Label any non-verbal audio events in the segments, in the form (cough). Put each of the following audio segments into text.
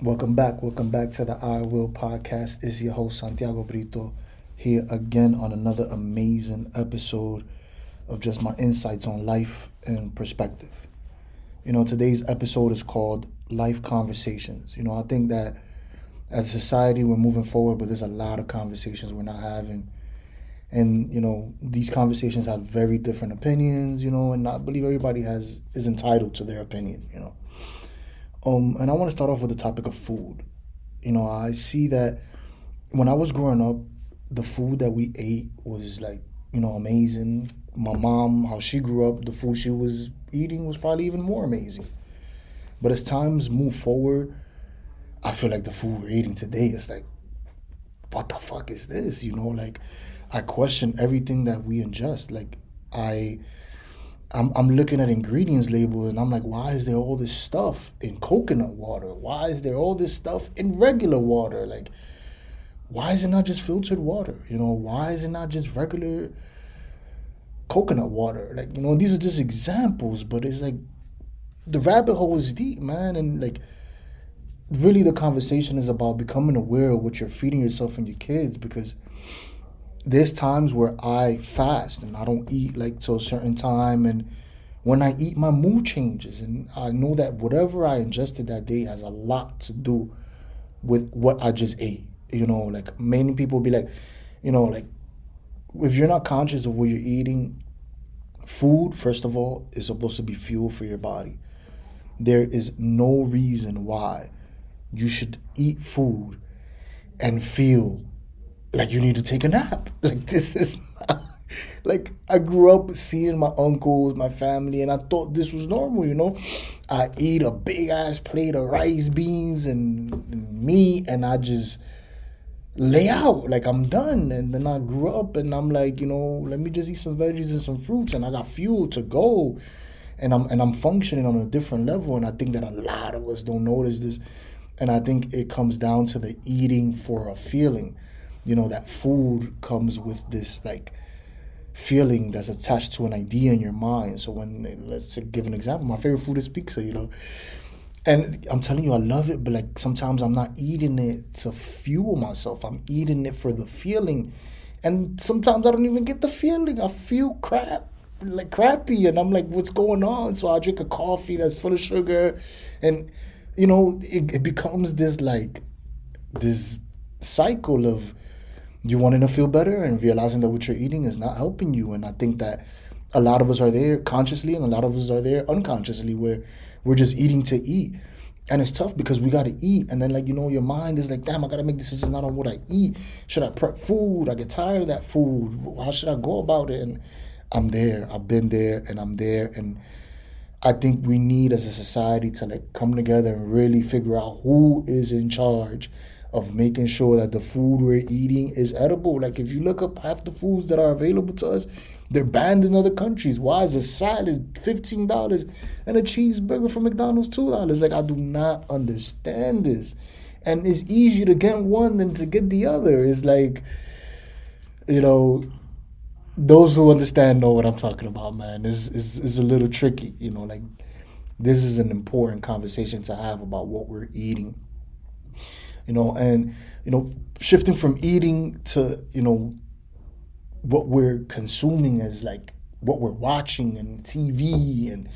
Welcome back. Welcome back to the I Will podcast. Is your host Santiago Brito here again on another amazing episode of just my insights on life and perspective. You know, today's episode is called Life Conversations. You know, I think that as a society we're moving forward, but there's a lot of conversations we're not having. And, you know, these conversations have very different opinions, you know, and I believe everybody has is entitled to their opinion, you know. Um, and I want to start off with the topic of food. You know, I see that when I was growing up, the food that we ate was like, you know, amazing. My mom, how she grew up, the food she was eating was probably even more amazing. But as times move forward, I feel like the food we're eating today is like, what the fuck is this? You know, like I question everything that we ingest. Like I I'm, I'm looking at ingredients label and I'm like, why is there all this stuff in coconut water? Why is there all this stuff in regular water? Like, why is it not just filtered water? You know, why is it not just regular coconut water? Like, you know, these are just examples, but it's like the rabbit hole is deep, man. And like, really, the conversation is about becoming aware of what you're feeding yourself and your kids because there's times where I fast and I don't eat like till a certain time and when I eat my mood changes and I know that whatever I ingested that day has a lot to do with what I just ate. You know, like many people be like, you know, like if you're not conscious of what you're eating, food, first of all, is supposed to be fuel for your body. There is no reason why you should eat food and feel like you need to take a nap. (laughs) Like this is not, like I grew up seeing my uncles, my family, and I thought this was normal, you know. I eat a big ass plate of rice, beans, and, and meat, and I just lay out like I'm done. And then I grew up, and I'm like, you know, let me just eat some veggies and some fruits, and I got fuel to go, and I'm and I'm functioning on a different level. And I think that a lot of us don't notice this, and I think it comes down to the eating for a feeling you know that food comes with this like feeling that's attached to an idea in your mind. So when let's give an example my favorite food is pizza you know. And i'm telling you i love it but like sometimes i'm not eating it to fuel myself. I'm eating it for the feeling. And sometimes i don't even get the feeling. I feel crap like crappy and i'm like what's going on? So i drink a coffee that's full of sugar and you know it, it becomes this like this cycle of you wanting to feel better and realizing that what you're eating is not helping you. And I think that a lot of us are there consciously and a lot of us are there unconsciously where we're just eating to eat. And it's tough because we gotta eat. And then like, you know, your mind is like, damn, I gotta make decisions not on what I eat. Should I prep food? I get tired of that food. How should I go about it? And I'm there. I've been there and I'm there. And I think we need as a society to like come together and really figure out who is in charge of making sure that the food we're eating is edible. Like if you look up half the foods that are available to us, they're banned in other countries. Why is a salad fifteen dollars and a cheeseburger from McDonald's two dollars? Like I do not understand this. And it's easier to get one than to get the other. It's like, you know, those who understand know what I'm talking about, man. Is is is a little tricky, you know, like this is an important conversation to have about what we're eating you know, and you know, shifting from eating to you know what we're consuming as like what we're watching and TV and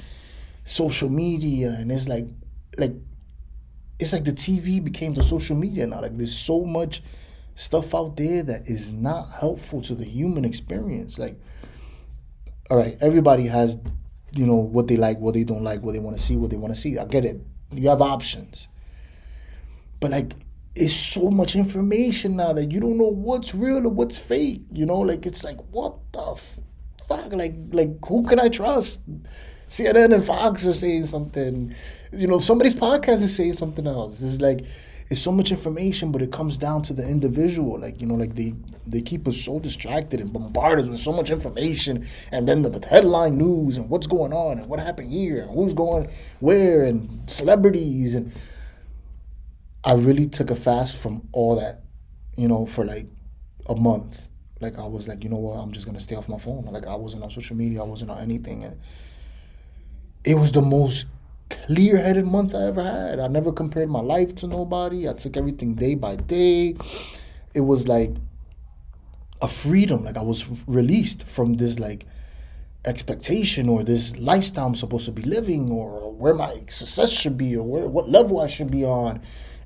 social media, and it's like like it's like the TV became the social media now. Like there's so much stuff out there that is not helpful to the human experience. Like, all right, everybody has, you know, what they like, what they don't like, what they want to see, what they want to see. I get it. You have options. But like it's so much information now that you don't know what's real or what's fake. You know, like it's like what the fuck? Like like who can I trust? CNN and Fox are saying something. You know, somebody's podcast is saying something else. It's like it's so much information, but it comes down to the individual. Like you know, like they they keep us so distracted and bombarded with so much information, and then the headline news and what's going on and what happened here and who's going where and celebrities and I really took a fast from all that, you know, for like a month. Like I was like, you know what, I'm just gonna stay off my phone. Like I wasn't on social media, I wasn't on anything, and it was the most clear headed month I ever had. I never compared my life to nobody. I took everything day by day. It was like a freedom. Like I was released from this like expectation or this lifestyle I'm supposed to be living or where my success should be or where what level I should be on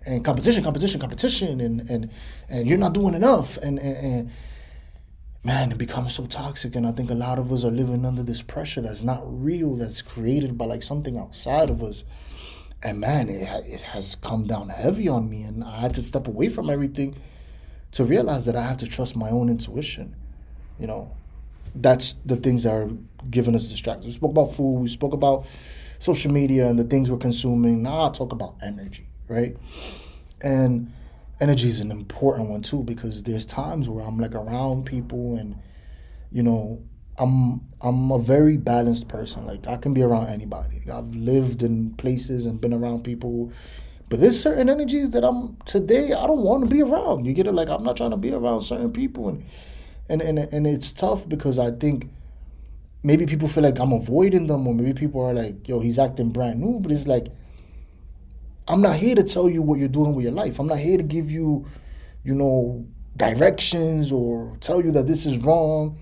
and competition, competition, competition and and and you're not doing enough and and, and man, it becomes so toxic. And I think a lot of us are living under this pressure that's not real, that's created by like something outside of us. And man, it, it has come down heavy on me. And I had to step away from everything to realize that I have to trust my own intuition. You know, that's the things that are giving us distractions. We spoke about food, we spoke about social media and the things we're consuming. Now I talk about energy, right? And energy is an important one too because there's times where I'm like around people and you know I'm I'm a very balanced person. Like I can be around anybody. I've lived in places and been around people, but there's certain energies that I'm today I don't want to be around. You get it? Like I'm not trying to be around certain people and and and and it's tough because I think maybe people feel like I'm avoiding them or maybe people are like, yo, he's acting brand new, but it's like I'm not here to tell you what you're doing with your life. I'm not here to give you, you know, directions or tell you that this is wrong.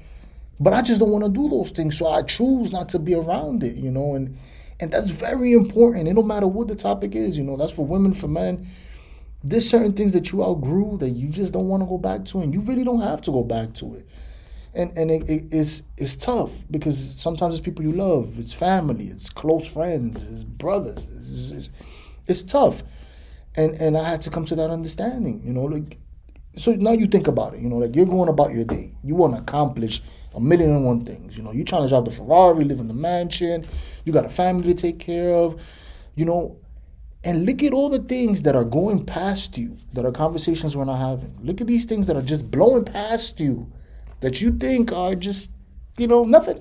But I just don't want to do those things. So I choose not to be around it, you know, and and that's very important. It no matter what the topic is, you know, that's for women, for men. There's certain things that you outgrew that you just don't want to go back to, and you really don't have to go back to it. And and it, it, it's it's tough because sometimes it's people you love, it's family, it's close friends, it's brothers, it's, it's it's tough. And and I had to come to that understanding, you know, like so now you think about it, you know, like you're going about your day. You want to accomplish a million and one things. You know, you're trying to drive the Ferrari, live in the mansion, you got a family to take care of, you know, and look at all the things that are going past you, that are conversations we're not having. Look at these things that are just blowing past you, that you think are just, you know, nothing.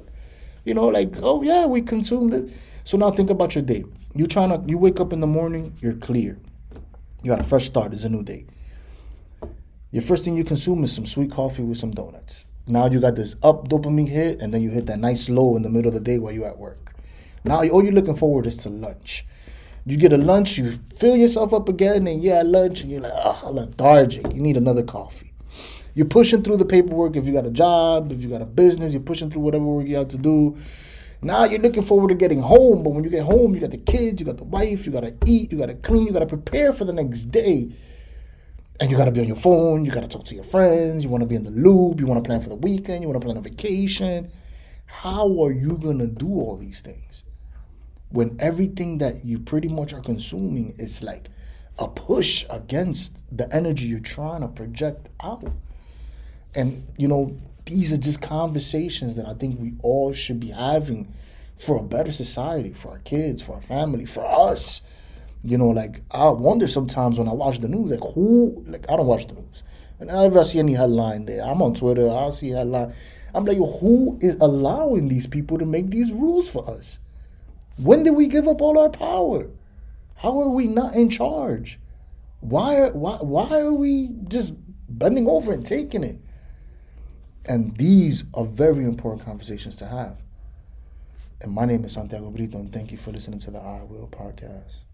You know, like, oh yeah, we consumed it. So now think about your day. You trying to you wake up in the morning, you're clear. You got a fresh start. It's a new day. Your first thing you consume is some sweet coffee with some donuts. Now you got this up dopamine hit, and then you hit that nice low in the middle of the day while you're at work. Now all you're looking forward is to lunch. You get a lunch, you fill yourself up again, and you're lunch, and you're like, oh, lethargic. You need another coffee. You're pushing through the paperwork if you got a job, if you got a business, you're pushing through whatever work you have to do. Now you're looking forward to getting home, but when you get home, you got the kids, you got the wife, you gotta eat, you gotta clean, you gotta prepare for the next day. And you gotta be on your phone, you gotta talk to your friends, you wanna be in the loop, you wanna plan for the weekend, you wanna plan a vacation. How are you gonna do all these things? When everything that you pretty much are consuming is like a push against the energy you're trying to project out. And you know, these are just conversations that I think we all should be having for a better society, for our kids, for our family, for us. You know, like I wonder sometimes when I watch the news, like who, like I don't watch the news, and whenever I see any headline there, I'm on Twitter, I'll see headline. I'm like, who is allowing these people to make these rules for us? When did we give up all our power? How are we not in charge? Why are why why are we just bending over and taking it? And these are very important conversations to have. And my name is Santiago Brito, and thank you for listening to the I Will podcast.